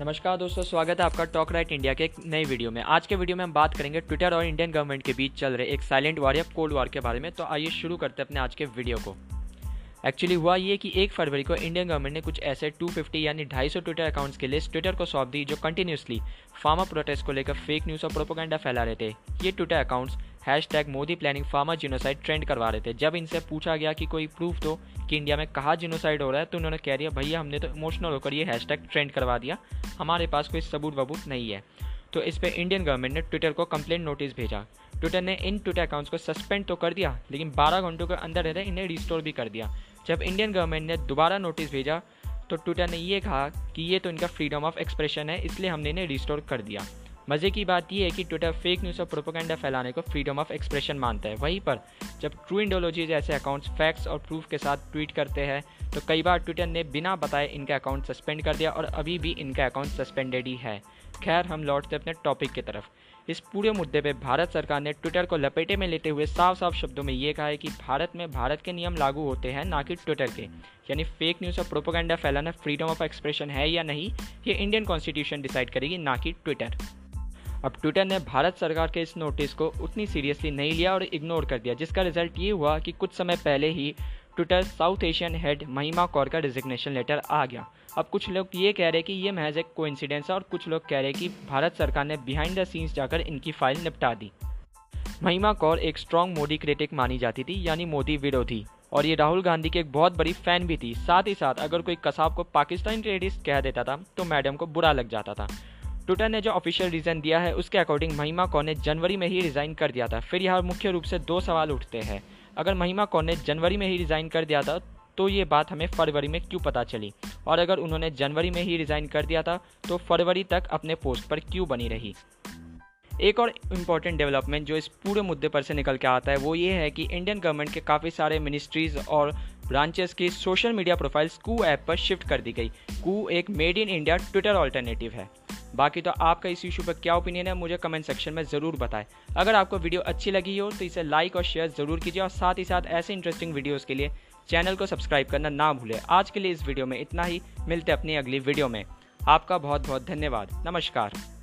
नमस्कार दोस्तों, स्वागत है आपका टॉक राइट इंडिया के एक नई वीडियो में। आज के वीडियो में हम बात करेंगे ट्विटर और इंडियन गवर्नमेंट के बीच चल रहे एक साइलेंट वॉर या कोल्ड वॉर के बारे में। तो आइए शुरू करते हैं अपने आज के वीडियो को। एक्चुअली हुआ ये कि एक फरवरी को इंडियन गवर्नमेंट ने कुछ ऐसे 250 यानी 250 ट्विटर अकाउंट्स के लिए ट्विटर को सौंप दी जो कंटिन्यूसली फार्मा प्रोटेस्ट को लेकर फेक न्यूज़ और प्रोपोगंडा फैला रहे थे। ये Twitter accounts hashtag Modi planning pharma genocide trend करवा रहे थे। जब इनसे पूछा गया कि कोई प्रूफ दो कि इंडिया में कहाँ जिनोसाइड हो रहा है तो उन्होंने कह दिया, भैया, हमने तो इमोशनल होकर ये हैश टैग ट्रेंड करवा दिया। हमारे पास कोई सबूत वबूत नहीं है। तो इस पर इंडियन गवर्नमेंट ने ट्विटर को कंप्लेंट नोटिस भेजा। ट्विटर ने इन ट्विटर अकाउंट्स को सस्पेंड तो कर दिया, लेकिन 12 घंटों के अंदर रहते इन्हें रिस्टोर भी कर दिया। जब इंडियन गवर्नमेंट ने दोबारा नोटिस भेजा तो ट्विटर ने ये कहा कि ये तो इनका फ्रीडम ऑफ़ एक्सप्रेशन है, इसलिए हमने इन्हें रिस्टोर कर दिया। मज़े की बात यह है कि ट्विटर फेक न्यूज़ और प्रोपोगंडा फैलाने को फ्रीडम ऑफ़ एक्सप्रेशन मानता है। वहीं पर जब ट्रू इंडोलॉजी जैसे अकाउंट्स फैक्ट्स और प्रूफ के साथ ट्वीट करते हैं तो कई बार ट्विटर ने बिना बताए इनका अकाउंट सस्पेंड कर दिया और अभी भी इनका अकाउंट सस्पेंडेड ही है। खैर, हम लौटते अपने टॉपिक की तरफ़। इस पूरे मुद्दे पे भारत सरकार ने ट्विटर को लपेटे में लेते हुए साफ़ साफ़ शब्दों में ये कहा है कि भारत में भारत के नियम लागू होते हैं, ना कि ट्विटर के। यानी फेक न्यूज़ और प्रोपोगंडा फैलाना फ्रीडम ऑफ़ एक्सप्रेशन है या नहीं, ये इंडियन कॉन्स्टिट्यूशन डिसाइड करेगी, ना कि ट्विटर अब ट्विटर ने भारत सरकार के इस नोटिस को उतनी सीरियसली नहीं लिया और इग्नोर कर दिया, जिसका रिज़ल्ट ये हुआ कि कुछ समय पहले ही Twitter South Asian head Mahima Kaur का रिजिग्नेशन लेटर आ गया। अब कुछ लोग ये कह रहे हैं कि ये महज एक कोइंसिडेंस है और कुछ लोग कह रहे हैं कि भारत सरकार ने बिहाइंड द सीन्स जाकर इनकी फ़ाइल निपटा दी। महिमा कौर एक स्ट्रॉन्ग मोदी क्रिटिक मानी जाती थी, यानी मोदी विरोधी। और ये राहुल गांधी की एक बहुत बड़ी फ़ैन भी थी। साथ ही साथ अगर कोई कसाब को पाकिस्तानी टेररिस्ट कह देता था तो मैडम को बुरा लग जाता था। ट्विटर ने जो ऑफिशियल रीज़न दिया है, उसके अकॉर्डिंग महिमा कौर ने जनवरी में ही रिज़ाइन कर दिया था। फिर यहाँ मुख्य रूप से दो सवाल उठते हैं। अगर महिमा कौर ने जनवरी में ही रिज़ाइन कर दिया था तो ये बात हमें फरवरी में क्यों पता चली? और अगर उन्होंने जनवरी में ही रिज़ाइन कर दिया था तो फरवरी तक अपने पोस्ट पर क्यों बनी रही? एक और इंपॉर्टेंट डेवलपमेंट जो इस पूरे मुद्दे पर से निकल के आता है, वो ये है कि इंडियन गवर्नमेंट के काफ़ी सारे मिनिस्ट्रीज़ और ब्रांचेस की social media profiles Koo app पर शिफ्ट कर दी गई। कू एक made in India Twitter alternative है। बाकी तो आपका इस इशू पर क्या ओपिनियन है, मुझे कमेंट सेक्शन में ज़रूर बताएँ। अगर आपको वीडियो अच्छी लगी हो तो इसे लाइक और शेयर ज़रूर कीजिए और साथ ही साथ ऐसे इंटरेस्टिंग वीडियोज़ के लिए चैनल को सब्सक्राइब करना ना भूलें। आज के लिए इस वीडियो में इतना ही। मिलते अपनी अगली वीडियो में। आपका बहुत बहुत धन्यवाद। नमस्कार।